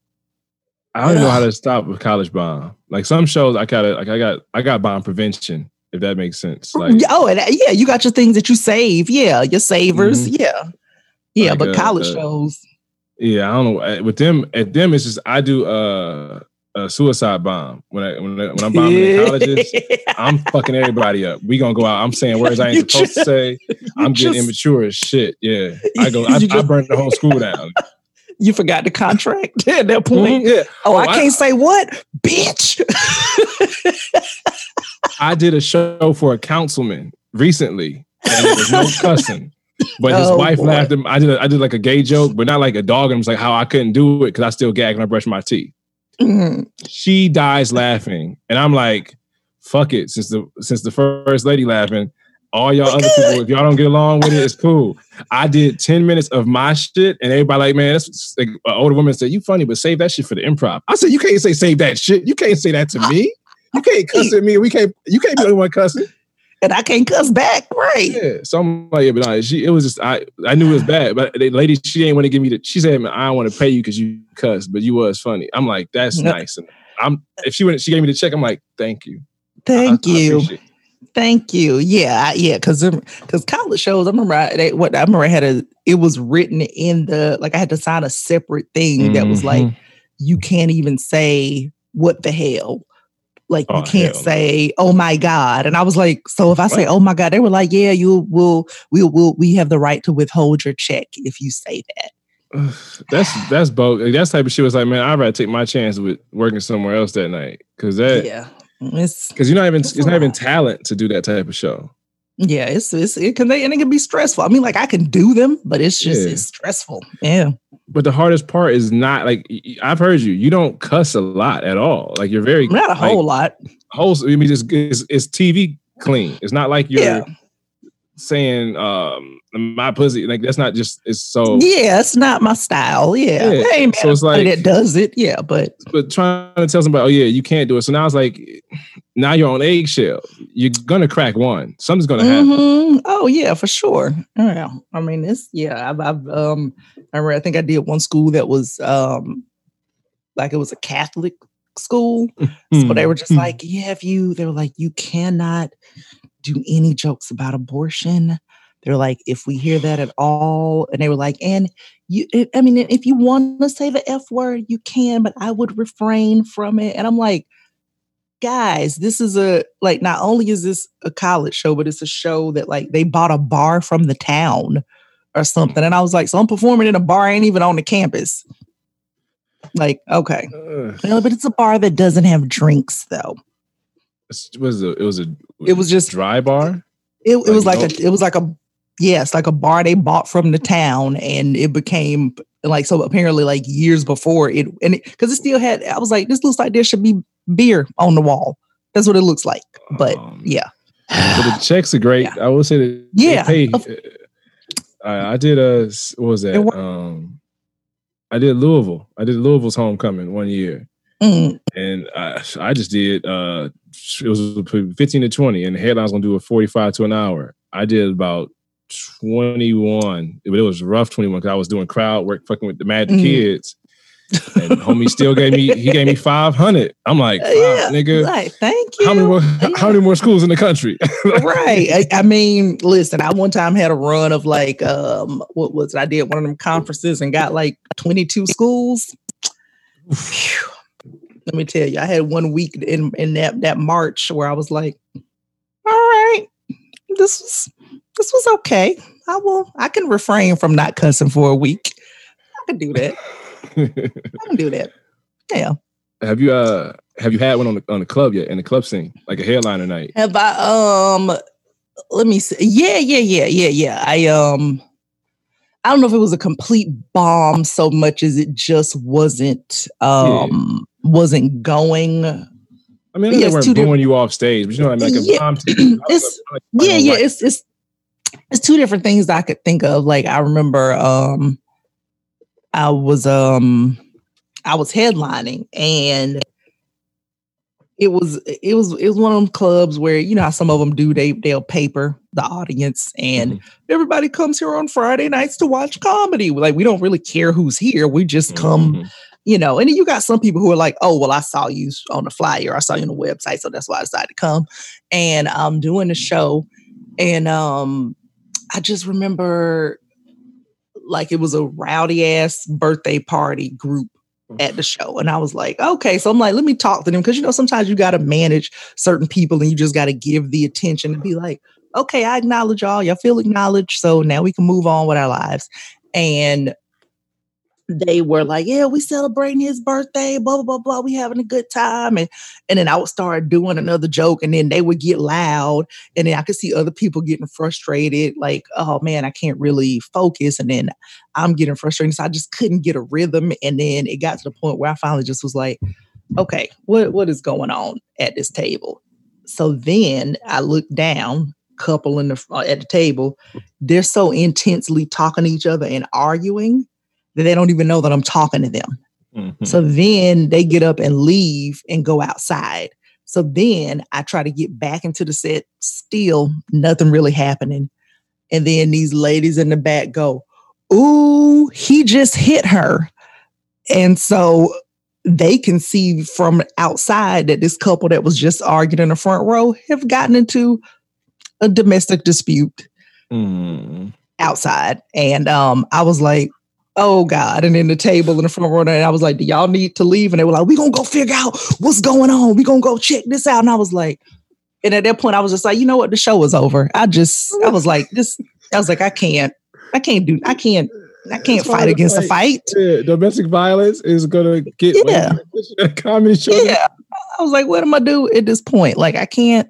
I don't know how to stop with college bomb. Like some shows, I gotta like I got I got bomb prevention. If that makes sense. Like oh, and yeah, you got your things that you save. Yeah, your savers. Yeah, yeah. Like, but uh, college uh, shows. yeah, I don't know. Uh, With them, at them, it's just I do uh, a suicide bomb when I when, I, when I'm bombing in colleges. I'm fucking everybody up. We gonna go out. I'm saying words I You ain't supposed to say. I'm getting just- immature as shit. Yeah, [LAUGHS] I go. I, You I just- burn the whole school down. You forgot the contract [LAUGHS] at that point. Mhm, Yeah, Oh, Oh, I I- can't say what, bitch. [LAUGHS] I did a show for a councilman recently, and there was no cussing. But his Oh, wife boy. laughed. At, me. I did. A, I did like a gay joke, but not like a dog. And was like how I couldn't do it because I still gag when I brush my teeth. Mhm. She dies laughing, and I'm like, "Fuck it." Since the since the first lady laughing, all y'all other people, if y'all don't get along with it, it's cool. I did ten minutes of my shit, and everybody like, "Man, that's like, an older woman said, you funny, but save that shit for the improv." I said, "You can't say save that shit. You can't say that to me. You can't cuss at me. We can't. You can't be the only one cussing." And I can't cuss back. Right. Yeah. So I'm like, yeah, but no, she it was just I I knew it was bad. But the lady, she ain't want to give me the she said, man, I don't want to pay you because you cussed, but you was funny. I'm like, that's nice. And I'm if she went, she gave me the check, I'm like, thank you. Thank I- I you. it. Thank you. Yeah, I- yeah. Because because college shows, I remember I, they, what I remember I had a. It was written in the like I had to sign a separate thing that was like Mhm. you can't even say what the hell. Like Oh, you can't hell say oh my god, and I was like, so if I say oh my god, they were like, yeah, you will, we'll, we have the right to withhold your check if you say that. [SIGHS] that's that's both. That's type of shit was like, man, I'd rather take my chance with working somewhere else that night. Cause that yeah, it's because you're not even It's it's not even talent to do that type of show. Yeah, it's it's it can they and it can be stressful. I mean, like I can do them, but it's just Yeah. it's stressful. Yeah. But the hardest part is not like I've heard you. You don't cuss a lot at all. Like you're very Not a like, whole lot. whole. I mean, it's, it's it's TV clean. It's not like you're Yeah. Saying um my pussy. Like that's not just. It's so. Yeah, it's not my style. Yeah. Yeah, so it's like- that does it. Yeah, but But trying to tell somebody, oh yeah, you can't do it. So now it's like, now you're on eggshell. You're gonna crack one. Something's gonna happen. Mhm. oh yeah, for sure. Yeah. I mean, it's yeah, I've, I've um I remember I think I did one school that was um like it was a Catholic school. So they were just Hmm. like, yeah, if you, they were like, you cannot do any jokes about abortion. They're like, if we hear that at all, and they were like, and you, eh, I mean, if you want to say the F word, you can, but I would refrain from it. And I'm like, guys, this is a, like, not only is this a college show, but it's a show that, like, they bought a bar from the town or something. And I was like, so I'm performing in a bar, I ain't even on the campus. Like, okay. Ugh. But it's a bar that doesn't have drinks though. It was a it was a It was just dry bar. it, it was Like, a it was like a yes, like a bar they bought from the town and it became like so apparently like years before it and because it, still had I was like, this looks like there should be beer on the wall. That's what it looks like. But Um, yeah. but the checks are great. Yeah. I will say that. Yeah. Pay, uh, I, I did a what was that? It Um, I did Louisville. I did Louisville's homecoming one year. Mm, and I, I just did uh it was 15 to 20 and the headline's gonna do a 45 to an hour i did about 21 but it was rough 21 because i was doing crowd work fucking with the magic Mm. kids and [LAUGHS] homie still gave me he gave me 500 i'm like uh, "Wow, yeah. nigga Right. Thank you. how many more Yeah. how many more schools in the country [LAUGHS] right. I, I mean, listen, I one time had a run of like um what was it? I did one of them conferences and got like 22 schools. Phew. Let me tell you, I had one week in in that that March where I was like, all right, this was this was okay. I will I can refrain from not cussing for a week. I can do that. I can do that. Yeah. have you uh have you had one on the on the club yet in the club scene like a headliner night Have I um let me see. Yeah, yeah, yeah, yeah, yeah. I um I don't know if it was a complete bomb so much as it just wasn't um. Wasn't going. I mean, they weren't booing you off stage, but you know what I mean? Like yeah, [CLEARS THROAT] it's, like, yeah, yeah, it's it's it's two different things I could think of. Like I remember um I was um I was headlining and it was it was it was one of them clubs where you know how some of them do they they'll paper the audience and mm-hmm. everybody comes here on Friday nights to watch comedy. Like we don't really care who's here. We just come, mm-hmm. You know. And then you got some people who are like, "Oh, well, I saw you on the flyer. I saw you on the website, so that's why I decided to come." And I'm doing the show, and um, I just remember like it was a rowdy ass birthday party group at the show. And I was like, okay. So I'm like, let me talk to them. Cause you know, sometimes you got to manage certain people and you just got to give the attention and be like, okay, I acknowledge y'all. Y'all feel acknowledged. So now we can move on with our lives. And they were like, "Yeah, we celebrating his birthday, blah blah blah blah. We having a good time." And and then I would start doing another joke, and then they would get loud, and then I could see other people getting frustrated, like, "Oh man, I can't really focus." And then I'm getting frustrated, so I just couldn't get a rhythm. And then it got to the point where I finally just was like, "Okay, what what is going on at this table?" So then I looked down couple in the uh, at the table they're so intensely talking to each other and arguing that they don't even know that I'm talking to them. Mm-hmm. So then they get up and leave and go outside. So then I try to get back into the set, still nothing really happening. And then these ladies in the back go, Ooh, he just hit her. And so they can see from outside that this couple that was just arguing in the front row have gotten into a domestic dispute mm. outside. And um, I was like, oh God. And then the table in the front row, and I was like, do y'all need to leave? And they were like, we gonna go figure out what's going on. We gonna go check this out. And I was like, and at that point, I was just like, you know what? The show was over. I just, I was like, this, I was like, I can't, I can't do, I can't, I can't fight against like, a fight. Yeah, domestic violence is gonna get yeah. Like, comedy show. Yeah. I was like, what am I do at this point? Like, I can't,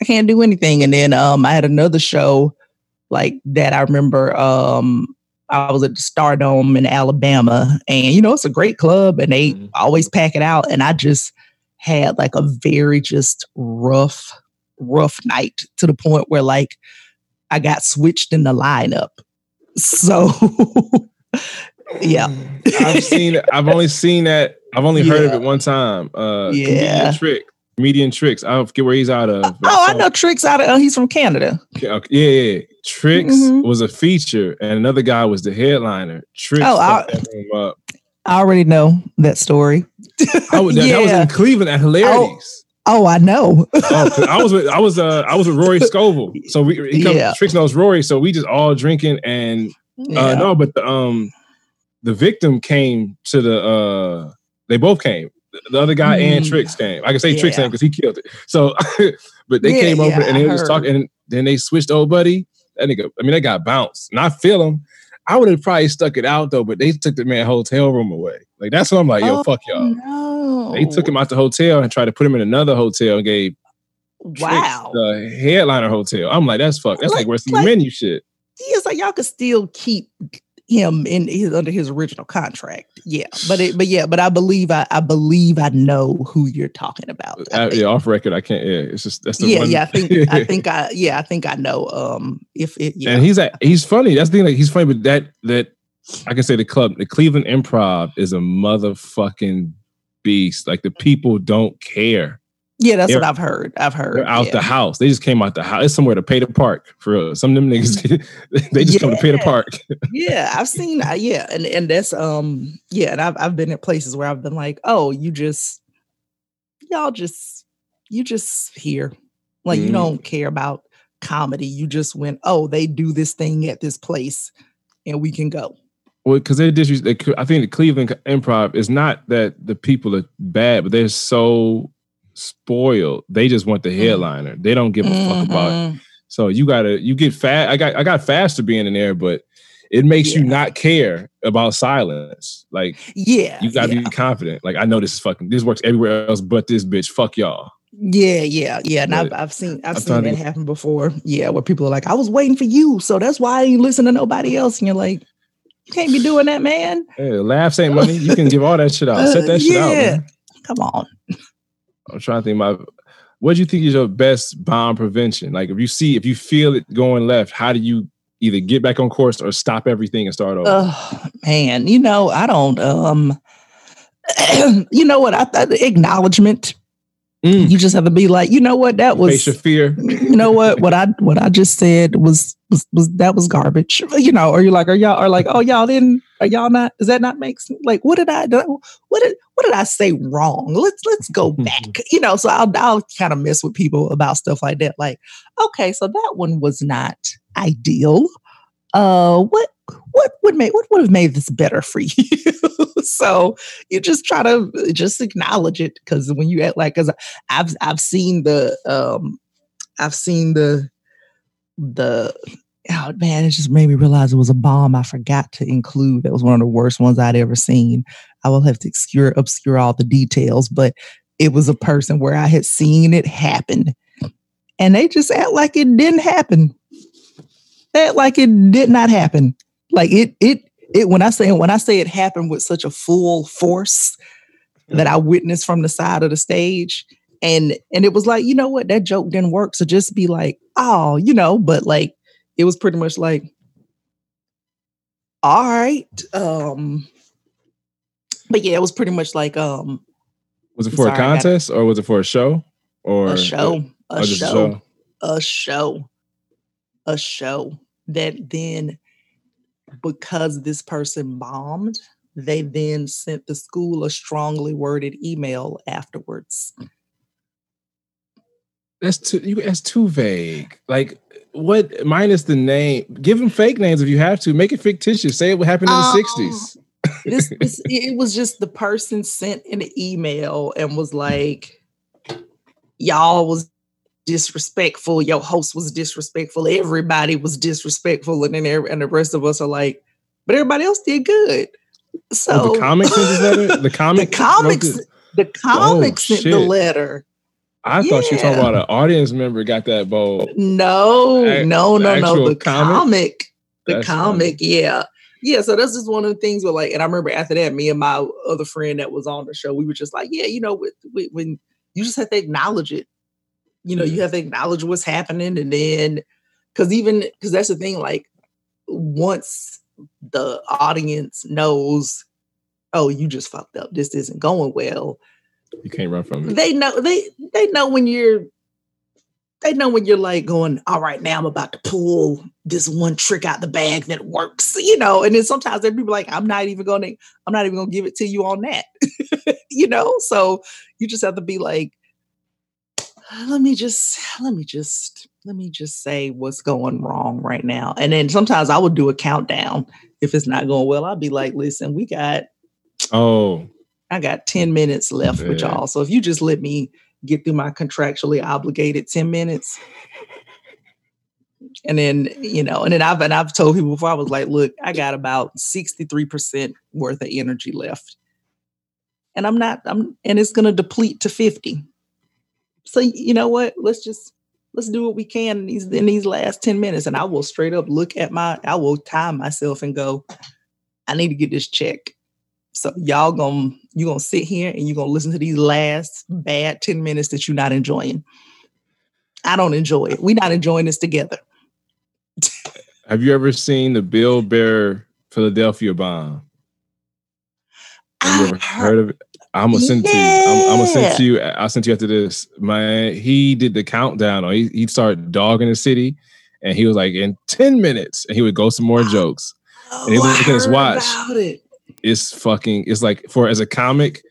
I can't do anything. And then um I had another show like that I remember um I was at the Stardome in Alabama, and you know it's a great club, and they mm-hmm. always pack it out. And I just had like a very just rough, rough night to the point where like I got switched in the lineup. So [LAUGHS] yeah, I've seen. I've only seen that. I've only yeah. heard of it one time. Uh, yeah, trick comedian Tricks. I don't forget where he's out of. Oh, I know Tricks out of. Uh, he's from Canada. Yeah, yeah. yeah. Tricks mm-hmm. was a feature, and another guy was the headliner. Tricks. Oh, I, I already know that story. I was, that, yeah. that was in Cleveland at Hilarities. Oh, oh I know. oh, I was with I was uh I was with Rory [LAUGHS] Scovel. So we he comes, yeah. Tricks knows Rory, so we just all drinking and uh, yeah. no, but the um the victim came to the uh they both came the other guy mm. and Tricks came. I can say yeah. Tricks came because he killed it. So, [LAUGHS] but they yeah, came over yeah, and they was talking, and then they switched old buddy. That nigga, I mean, they got bounced, and I feel him. I would have probably stuck it out though, but they took the man hotel room away. Like that's what I'm like, yo, oh, fuck y'all. No. They took him out the hotel and tried to put him in another hotel and gave wow the headliner hotel. I'm like, that's fuck. That's like, like worse than like, menu shit. It's like y'all could still keep him in his under his original contract. Yeah, but it, but yeah, but I believe I, I believe I know who you're talking about. Uh, yeah, off record, I can't. Yeah, it's just that's the yeah, one. yeah. I think I [LAUGHS] think I yeah I think I know. Um, if it yeah. and he's a, he's funny. That's the thing. Like he's funny, but that that I can say the club, the Cleveland Improv is a motherfucking beast. Like the people don't care. Yeah, that's they're, what I've heard. I've heard. They're out yeah. the house. They just came out the house. It's somewhere to pay the park for real. Some of them niggas, [LAUGHS] they just yeah. come to pay the park. yeah, I've seen. Uh, yeah, and and that's um yeah, and I've I've been at places where I've been like, oh, you just y'all just you just here, like mm. you mm-hmm. don't care about comedy. You just went, oh, they do this thing at this place, and we can go. Well, because they disrespect. I think the Cleveland Improv is not that the people are bad, but they're so spoiled. They just want the mm. headliner. They don't give a mm-hmm. fuck about it. So you gotta you get fat. I got I got faster being in there, but it makes yeah. you not care about silence. Like yeah, you gotta yeah. be confident. Like I know this is fucking this works everywhere else but this bitch. Fuck y'all. Yeah, yeah, yeah. And I've, I've seen I've I'm seen that happen before. Yeah, where people are like, I was waiting for you, so that's why I ain't listen to nobody else. And you're like, you can't be doing that, man. Hey, laughs ain't money. You can give all that shit out. Set Uh, that shit out. Man. Come on. I'm trying to think my what do you think is your best bomb prevention? Like if you see if you feel it going left, how do you either get back on course or stop everything and start over? Oh man, you know, I don't um [CLEARS THROAT] you know what? I, I acknowledgement. Mm. You just have to be like, you know what, that was Face your fear. you know what what i what i just said was was, was that was garbage you know or you're like are y'all are like oh y'all didn't are y'all not does that not make sense like what did i do what did what did i say wrong? Let's let's go [LAUGHS] back you know so i'll i'll kind of mess with people about stuff like that like okay so that one was not ideal. Uh what what would make what would have made this better for [LAUGHS] you? So you just try to just acknowledge it because when you act like because i've i've seen the um I've seen the the oh man, it just made me realize it was a bomb I forgot to include. That was one of the worst ones I'd ever seen. I will have to obscure obscure all the details, but it was a person where I had seen it happen. And they just act like it didn't happen. They act like it did not happen. Like it it it when I say when I say it happened with such a full force that I witnessed from the side of the stage and and it was like you know what that joke didn't work so just be like oh you know but like it was pretty much like all right um but yeah it was pretty much like um Was it for Sorry, a contest or was it for a show? Or a show or a show a show a show that then because this person bombed they then sent the school a strongly worded email afterwards That's too you that's too vague. Like what minus the name. Give them fake names if you have to. Make it fictitious. Say it what happened in Oh. the um, 60s. this, [LAUGHS] this it was just the person sent an email and was like y'all was disrespectful your host was disrespectful everybody was disrespectful and then every, and the rest of us are like but everybody else did good so oh, the comics sent this letter? The [LAUGHS] the comics the comics oh, sent the letter I thought you were talking about an audience member got that bold. no Ac- no no no the comic? comic the That's funny. comic yeah yeah so that's just one of the things where like and i remember after that me and my other friend that was on the show we were just like yeah you know with, with, when you just have to acknowledge it you know you mm-hmm. have to acknowledge what's happening and then because even because that's the thing like once the audience knows oh you just fucked up this isn't going well You can't run from it. they know they they know when you're they know when you're like going all right now i'm about to pull this one trick out the bag that works you know? And then sometimes they be like i'm not even gonna i'm not even gonna give it to you on that [LAUGHS] you know? So you just have to be like let me just let me just let me just say what's going wrong right now. And then sometimes i would do a countdown. If it's not going well i'll be like listen we got Oh, I got 10 minutes left with y'all. So if you just let me get through my contractually obligated 10 minutes. And then, you know, and then I've and I've told people before I was like, look, I got about 63% worth of energy left. And I'm not, I'm and it's gonna deplete to 50. So you know what? Let's just let's do what we can in these in these last 10 minutes. And I will straight up look at my, I will time myself and go, I need to get this check. So y'all gonna you gonna sit here and you're gonna listen to these last bad 10 minutes that you're not enjoying. I don't enjoy it. We're not enjoying this together. [LAUGHS] have you ever seen the Bill Burr Philadelphia bomb? Have you ever heard of it? I'm gonna send it to you. I'm, I'm gonna send it to you. I'll send to you after this. Man, he did the countdown. He he'd start dogging the city, and he was like, in 10 minutes, and he would go some more jokes. Oh, he looked I at his watch. It's fucking. It's like for as a comic,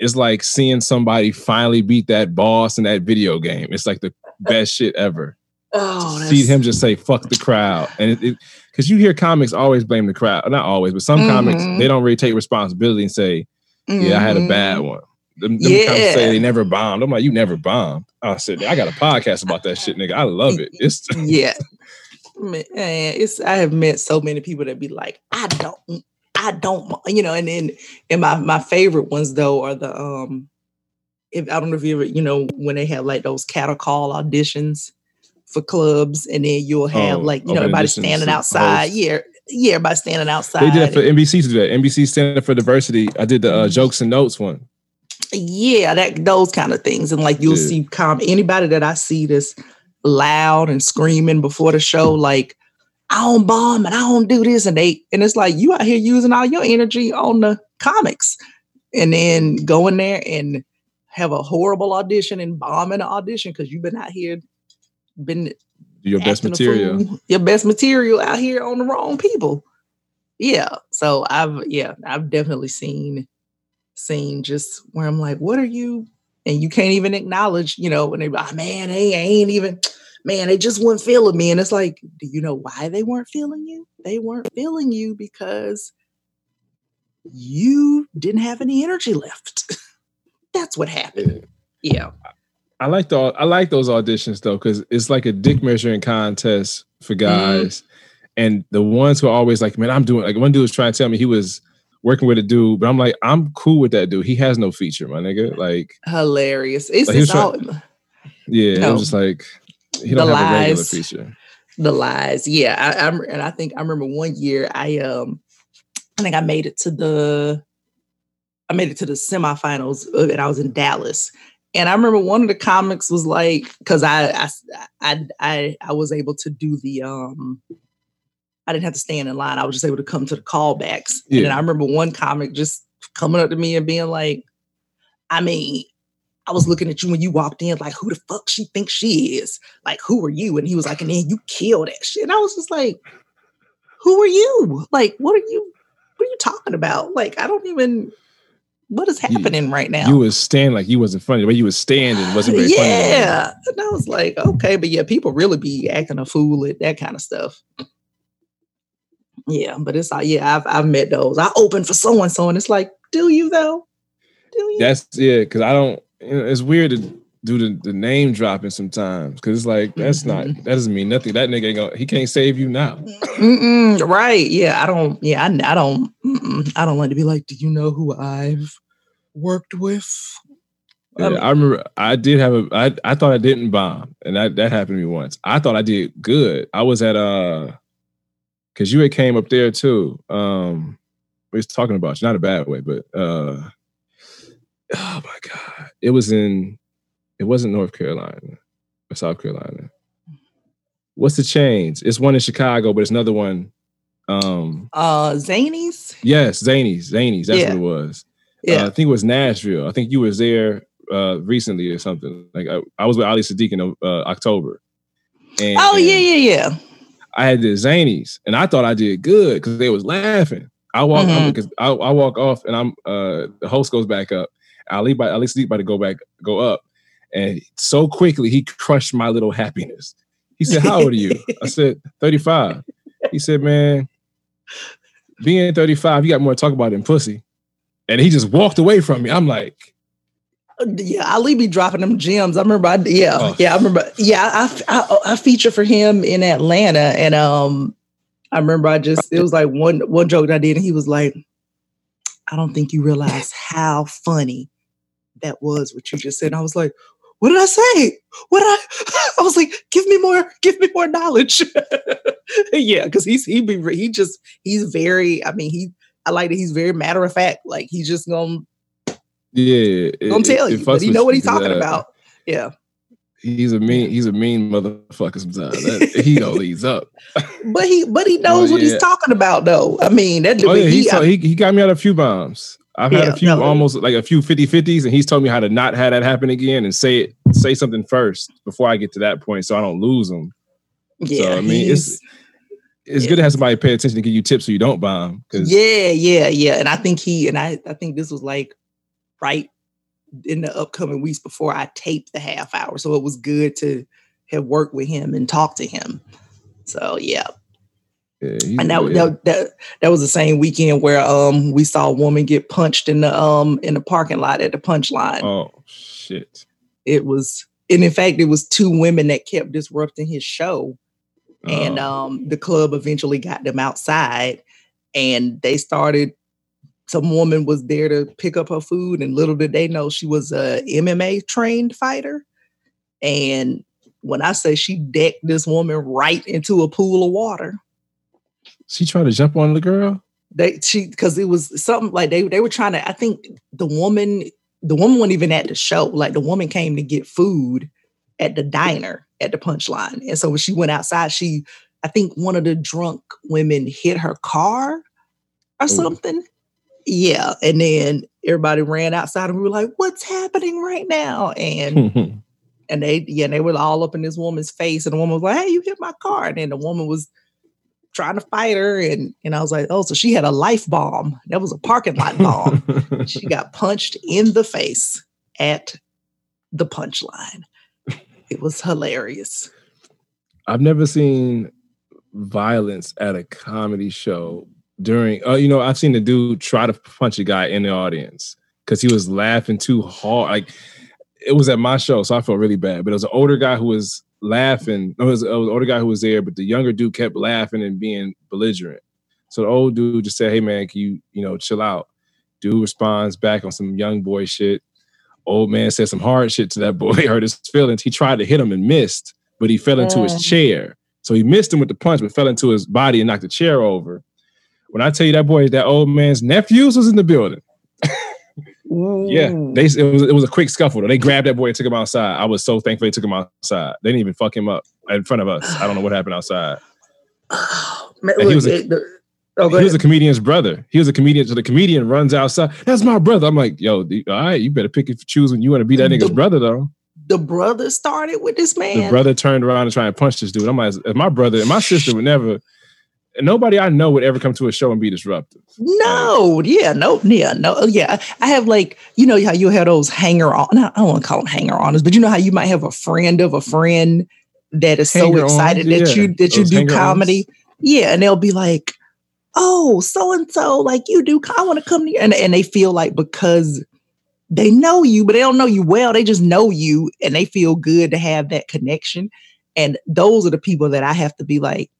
it's like seeing somebody finally beat that boss in that video game. It's like the best shit ever. Oh, see him just say "fuck the crowd," and it because you hear comics always blame the crowd. Not always, but some comics Mhm. they don't really take responsibility and say, "Yeah, I had a bad Mhm. one." Them, them comics say they never bombed. I'm like, "You never bombed." I said, "I got a podcast about that shit, nigga. I love it." It's [LAUGHS] yeah. Man, it's I have met so many people that be like, I don't, I don't, you know, and then and my my favorite ones though are the um if I don't know if you ever, you know, when they have like those cattle call auditions for clubs, and then you'll have Oh, like you know open everybody standing outside. host. Yeah, yeah, everybody standing outside. They did that for NBC to do that. NBC standing for Diversity. I did the uh, jokes and notes one. yeah, that those kind of things, and like you'll Yeah. see com anybody that I see that's loud and screaming before the show, like I don't bomb and I don't do this, and they and it's like you out here using all your energy on the comics, and then go in there and have a horrible audition and bomb an audition because you've been out here, been your best material. fool, your best material out here on the wrong people. Yeah. So I've yeah, I've definitely seen seen just where I'm like, what are you? And you can't even acknowledge, you know, when they like, man, they ain't even, man, they just weren't feeling me. And it's like, do you know why they weren't feeling you? They weren't feeling you because you didn't have any energy left. [LAUGHS] That's what happened. Yeah. I like the I like those auditions though because it's like a dick measuring contest for mm-hmm. guys, and the ones who are always like, man, I'm doing like one dude was trying to tell me he was working with a dude, but I'm like, I'm cool with that dude. He has no feature, my nigga. Like, Hilarious. It's, Like, he was it's all yeah, No. I'm just like, he The don't have a regular lies. feature. the lies. Yeah, I, I'm, and I think I remember one year I um, I think I made it to the, I made it to the semifinals, of it. I was in Dallas, and I remember one of the comics was like, because I, I, I, I, I was able to do the um. I didn't have to stand in line. I was just able to come to the callbacks. And. I remember one comic just coming up to me and being like, I mean, I was looking at you when you walked in, like, who the fuck she thinks she is? Like, who are you? And he was like, and then you killed that shit. And I was just like, who are you? Like, what are you, what are you talking about? Like, I don't even, what is You- happening right now? You was standing like you wasn't funny. but you was standing wasn't very funny. yeah. And I was like, okay, but yeah, people really be acting a fool at that kind of stuff. Yeah, but it's like, yeah, I've I've met those. I opened for so and so, and it's like, do you though? Do you? That's yeah, because I don't. You know, it's weird to do the, the name dropping sometimes because it's like that's not Mm-hmm. that doesn't mean nothing. That nigga ain't gonna he can't save you now. Mm-mm, right. Yeah, I don't. Yeah, I, I don't. I don't like to be like, do you know who I've worked with? Yeah, Um, I remember I did have a I, I thought I didn't bomb, and that that happened to me once. I thought I did good. I was at uh because you had came up there too. Um we was talking about you, not a bad way, but uh oh my god. It was in it wasn't North Carolina or South Carolina. What's the change? It's one in Chicago, but it's another one. Um Uh, Zanies. yes, Zanies, Zanies, that's Yeah. what it was. Yeah. Uh, I think it was Nashville. I think you was there uh, recently or something. Like I, I was with Ali Siddiq in uh, October. And, oh yeah, and yeah, yeah. I had the Zanies, and I thought I did good because they was laughing. I walk Mhm. because I, I walk off, and I'm uh, the host goes back up. Ali by Ali Siddiq about to go back go up, and so quickly he crushed my little happiness. He said, "How old are you?" I said, "35." He said, "Man, being 35, you got more to talk about than pussy." And he just walked away from me. I'm like, Yeah, Ali be dropping them gems. I remember. I, yeah, Oh. yeah. I remember. Yeah, I, I I feature for him in Atlanta, and um, I remember I just it was like one one joke that I did, and he was like, "I don't think you realize how funny that was what you just said." And I was like, "What did I say? What did I?" [LAUGHS] I was like, "Give me more, give me more knowledge." [LAUGHS] yeah, because he's he be he just he's very. I mean, he I like that he's very matter of fact. Like he's just gonna yeah, it- gonna tell it- it you, but he know what he's talking uh, about. Yeah. He's a mean, he's a mean motherfucker sometimes. That, [LAUGHS] he don't leads up. But he but he knows Oh, what he's talking about though. I mean that Oh yeah, he, he, told- he he got me out of a few bombs. I've had Yeah, a few no. almost like a few 50-50s, and he's told me how to not have that happen again and say it, say something first before I get to that point, so I don't lose them. yeah, I mean, it's- It's Yeah. good to have somebody pay attention to give you tips so you don't bomb. Because yeah, yeah, yeah. And I think he and I I think this was like right in the upcoming weeks before I taped the half hour. So it was good to have worked with him and talk to him. So yeah. And that, that that that was the same weekend where um we saw a woman get punched in the um in the parking lot at the punchline. oh shit. It was and in fact it was two women that kept disrupting his show. and Oh. um, the club eventually got them outside and they started some woman was there to pick up her food, and little did they know she was a MMA trained fighter. And when I say she decked this woman right into a pool of water, She tried to jump on the girl. they she because it was something like they they were trying to. I think the woman the woman wasn't even at the show. Like the woman came to get food at the diner at the punchline, and so when she went outside, she I think one of the drunk women hit her car or something. Yeah, and then everybody ran outside, and we were like, "What's happening right now?" And [LAUGHS] and they yeah, they were all up in this woman's face, and the woman was like, "Hey, you hit my car!" And then the woman was trying to fight her, and and I was like, "Oh, so she had a life bomb? That was a parking lot bomb." [LAUGHS] she got punched in the face at the punchline. It was hilarious. I've never seen violence at a comedy show during. Uh, you know, I've seen the dude try to punch a guy in the audience because he was laughing too hard. Like it was at my show, so I felt really bad. But it was an older guy who was laughing. It was, it was older guy who was there, but the younger dude kept laughing and being belligerent. So the old dude just said, "Hey man, can you you know chill out?" Dude responds back on some young boy shit. Old man said some hard shit to that [LAUGHS] boy, hurt his feelings. He tried to hit him and missed, but he fell into his Mm. chair. So he missed him with the punch, but fell into his body and knocked the chair over. When I tell you that boy, that old man's nephews was in the building. Yeah, they it was it was a quick scuffle. Though. They grabbed that boy and took him outside. I was so thankful they took him outside. They didn't even fuck him up in front of us. I don't know what happened outside. [SIGHS] Man, And he was a- it- the- oh, he was a comedian's brother. He was a comedian. So the comedian runs outside. That's my brother. I'm like, yo, all right, you better pick and choose when you want to be that nigga's The- brother, though. the brother started with this man. The brother turned around and tried to punch this dude. I'm like, my brother and my sister would never, nobody I know would ever come to a show and be disruptive. No, yeah, no, yeah, no, yeah. I have like, you know how you have those hanger on. I don't want to call them hanger oners, but you know how you might have a friend of a friend that is so excited that yeah, you that you do comedy. Yeah, and they'll be like, "Oh, so and so, like you do. I want to come to you," and and they feel like because they know you, but they don't know you well. They just know you, and they feel good to have that connection. And those are the people that I have to be like,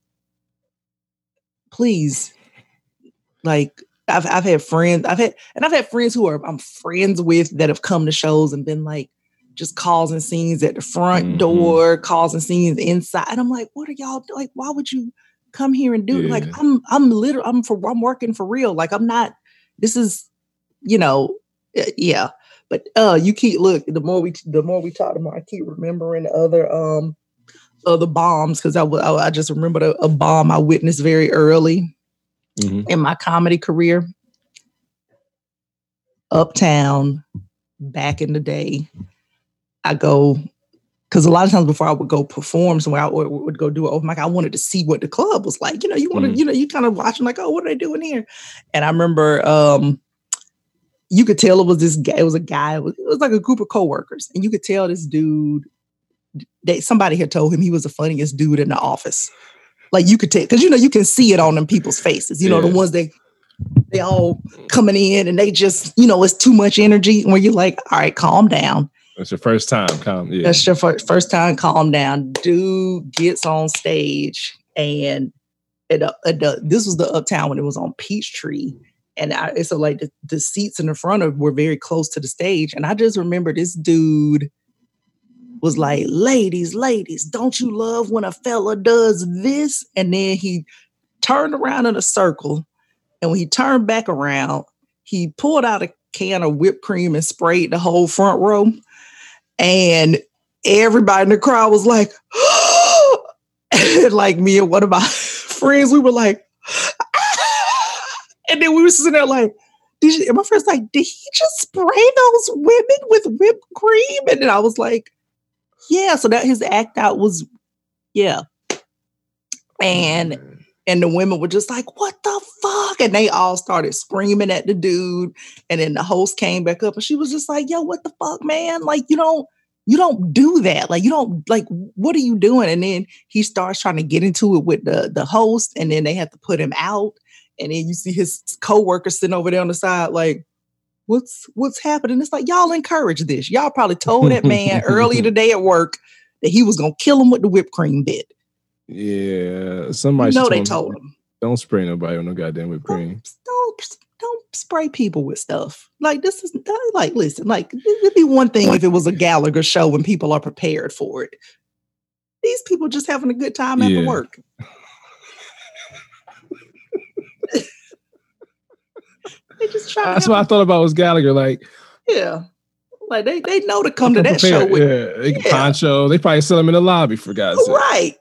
please, like I've I've had friends, I've had and I've had friends who are I'm friends with that have come to shows and been like just causing scenes at the front Mhm. door, causing scenes inside. And I'm like, what are y'all do- like? Why would you come here and do it? Like I'm I'm literally I'm for I'm working for real. Like I'm not. This is you know uh, yeah. But uh, you keep look. The more we the more we talk, the more I keep remembering other um other bombs because I, just remembered a, a bomb I witnessed very early Mhm. in my comedy career. Uptown, back in the day, I go because a lot of times before I would go perform somewhere, I would, would go do an open mic. I wanted to see what the club was like. You know, you want to, Mhm. you know, you kind of watching like, oh, what are they doing here? And I remember, um, you could tell it was this guy. It was a guy. It was, it was like a group of coworkers, and you could tell this dude. They somebody had told him he was the funniest dude in the office. Like you could tell, because you know you can see it on them people's faces. You know the ones they they all coming in and they just you know it's too much energy. Where you're like, all right, calm down. It's your first time. Calm. yeah. That's your fir- first time. Calm down. Dude gets on stage and it, uh, it, uh, this was the uptown when it was on Peachtree. And I, it's so like the, the seats in the front of were very close to the stage. And I just remember this dude was like, ladies, ladies, don't you love when a fella does this? And then he turned around in a circle. And when he turned back around, he pulled out a can of whipped cream and sprayed the whole front row. And everybody in the crowd was like, [GASPS] like me and one of my [LAUGHS] friends, we were like, [LAUGHS] and then we were sitting there like, did you, and my friend's like, did he just spray those women with whipped cream? And then I was like, yeah. So that his act out was, yeah. And mm. and the women were just like, what the fuck? And they all started screaming at the dude. And then the host came back up and she was just like, yo, what the fuck, man? Like, you don't, you don't do that. Like, you don't like, what are you doing? And then he starts trying to get into it with the, the host, and then they have to put him out. And then you see his co-worker sitting over there on the side, like, what's what's happening? It's like y'all encourage this. Y'all probably told that [LAUGHS] man earlier today at work that he was gonna kill him with the whipped cream bit. Yeah, You somebody know should they told him. Don't spray nobody with no goddamn whipped cream. Don't, don't don't spray people with stuff. Like this is like listen, like it'd be one thing if it was a Gallagher show when people are prepared for it. These people just having a good time Yeah. after work. they just try. That's what I thought about was Gallagher. Like yeah, like they they know to come to that show with yeah, they yeah. poncho. They probably sell them in the lobby for God's sake. right.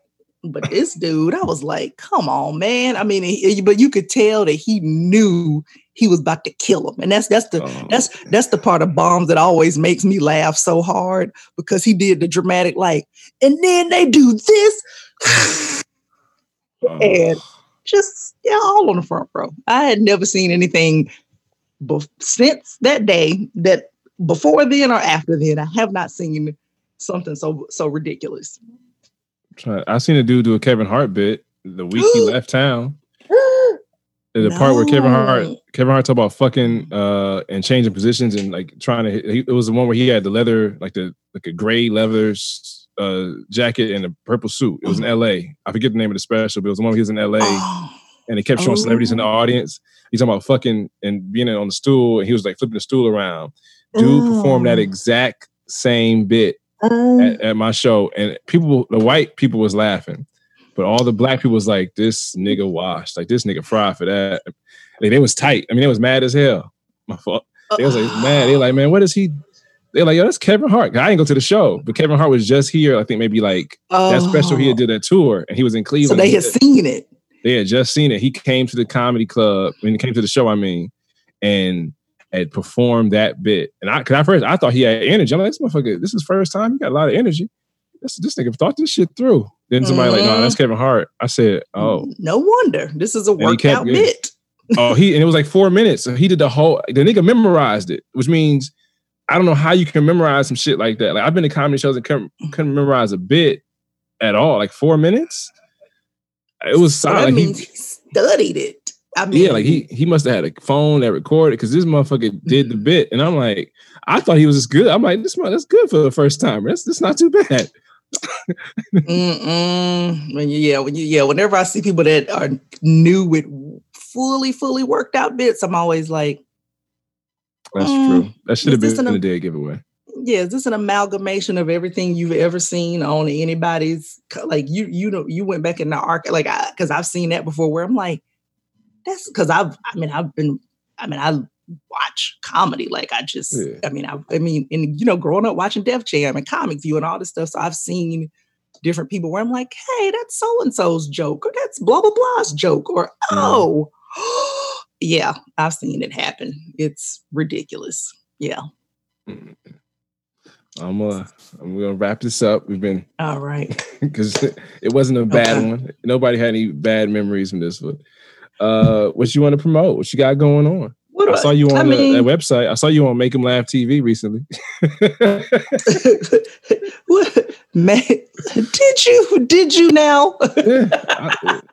But this dude, I was like, come on, man. I mean, he, but you could tell that he knew he was about to kill him, and that's that's the Oh. that's that's the part of bombs that always makes me laugh so hard because he did the dramatic like, and then they do this, Oh. [SIGHS] and just yeah, all on the front row. I had never seen anything since that day that before then or after then. I have not seen something so so ridiculous. I seen a dude do a Kevin Hart bit the week he [GASPS] left town. [GASPS] The part where Kevin Hart, Kevin Hart talked about fucking uh and changing positions and like trying to. He, it was the one where he had the leather, like the like a gray leather uh jacket and a purple suit. It was in L.A. I forget the name of the special, but it was the one where he was in L.A. Oh, [GASPS] and they kept showing celebrities in the Oh. audience. He's talking about fucking and being on the stool, and he was like flipping the stool around. Dude performed that Oh. exact same bit oh. at, at my show, and people, the white people was laughing, but all the black people was like, "This nigga washed, like this nigga fried for that." Like they was tight. I mean, they was mad as hell. My fault. They was like uh-uh. mad. They like, man, what is he? They're like, yo, that's Kevin Hart. I didn't go to the show, but Kevin Hart was just here. I think maybe like that special he oh. had did that tour, and he was in Oh. So Cleveland. they He had seen it. They had just seen it. He came to the comedy club when he came to the show. I mean, and had performed that bit. And I, cause at first I thought he had energy. I'm like, this motherfucker, this is first time. He got a lot of energy. This this nigga thought this shit through. Then somebody like, no, that's mm-hmm. Kevin Hart. I said, oh, No wonder. This is a worked kept bit. [LAUGHS] oh, he and it was like four minutes. So he did the whole. The nigga memorized it, which means I don't know how you can memorize some shit like that. Like I've been to comedy shows and couldn't, couldn't memorize a bit at all. Like four minutes. It was So that Like, he- he studied it. I mean, yeah, like he he must have had a phone that recorded because this motherfucker did the bit, and I'm like, I thought he was just good. I'm like, this mo- that's good for the first time. That's that's not too bad. When you, yeah, when you, yeah, whenever I see people that are new with fully, fully worked out bits, I'm always like, That's Mm, true. That should have been in the dead giveaway. Yeah, is this an amalgamation of everything you've ever seen on anybody's? Like you, you know, you went back in the arc, like, because I've seen that before. Where I'm like, that's because I've, I mean, I've been, I mean, I watch comedy. Like I just, Yeah. I mean, I, I mean, and you know, growing up watching Def Jam and Comic View and all this stuff, so I've seen different people where I'm like, hey, that's so and so's joke, or that's blah blah blah's joke, or Mm. oh, [GASPS] yeah, I've seen it happen. It's ridiculous. Yeah. I'm uh I'm gonna wrap this up. We've been All right. [LAUGHS] because it wasn't a bad Okay. one. Nobody had any bad memories from this one. Uh, what you want to promote? What you got going on? What I saw you on I the, mean- that website. I saw you on Make 'em Laugh TV recently. [LAUGHS] what man? Did you? Did you now? yeah, I, [LAUGHS]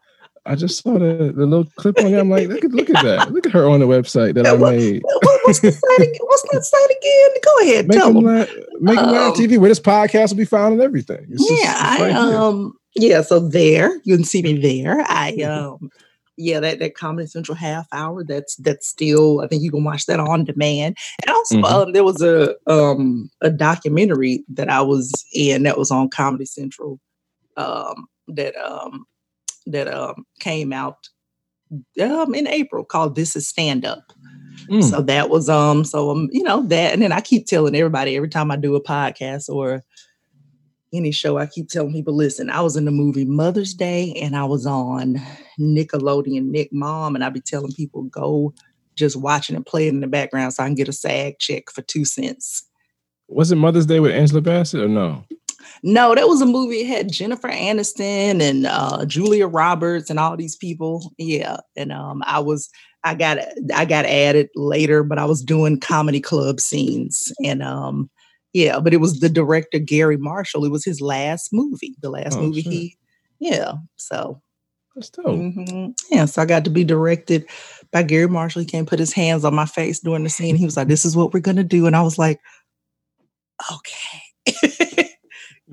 I just saw the, the little clip on there. I'm like, look at look at that. [LAUGHS] Look at her on the website that I What- made. What- what's the [LAUGHS] site? again? What's that site again? Go ahead, Make tell them laugh, make Um, TV, where this podcast will be found and everything. It's just- yeah, it's I right here. um yeah, so there you can see me there. I [LAUGHS] um yeah, that that Comedy Central half hour that's that's still I think you can watch that on demand. And also Mhm. um there was a um a documentary that I was in that was on Comedy Central um that um that um came out um in April called This is Stand Up. Mm. So that was um so um you know that and then I keep telling everybody every time I do a podcast or any show I keep telling people listen I was in the movie Mother's Day and I was on Nickelodeon Nick Mom and I'd be telling people go just watching and playing in the background so I can get a SAG check for 2 cents. Was it Mother's Day with Angela Bassett or no? No, that was a movie. It had Jennifer Aniston and uh, Julia Roberts and all these people. Yeah, and um, I was I got I got added later, but I was doing comedy club scenes and um, yeah, but it was the director Garry Marshall. It was his last movie, the last Oh, movie shit. he. Yeah, so That's dope. mhm. yeah, so I got to be directed by Garry Marshall. He came put his hands on my face during the scene. He was like, "This is what we're gonna do," and I was like, "Okay." [LAUGHS]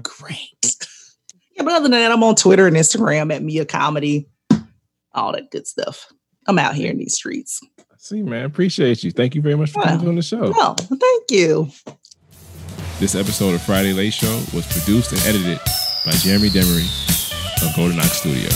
Great. Yeah, but other than that, I'm on Twitter and Instagram at Mia Comedy, all that good stuff. I'm out here in these streets. See, man, appreciate you. Thank you very much for Wow. coming on the show. Oh, thank you. This episode of Friday Late Show was produced and edited by Jeremy Demery of Golden Ox Studio.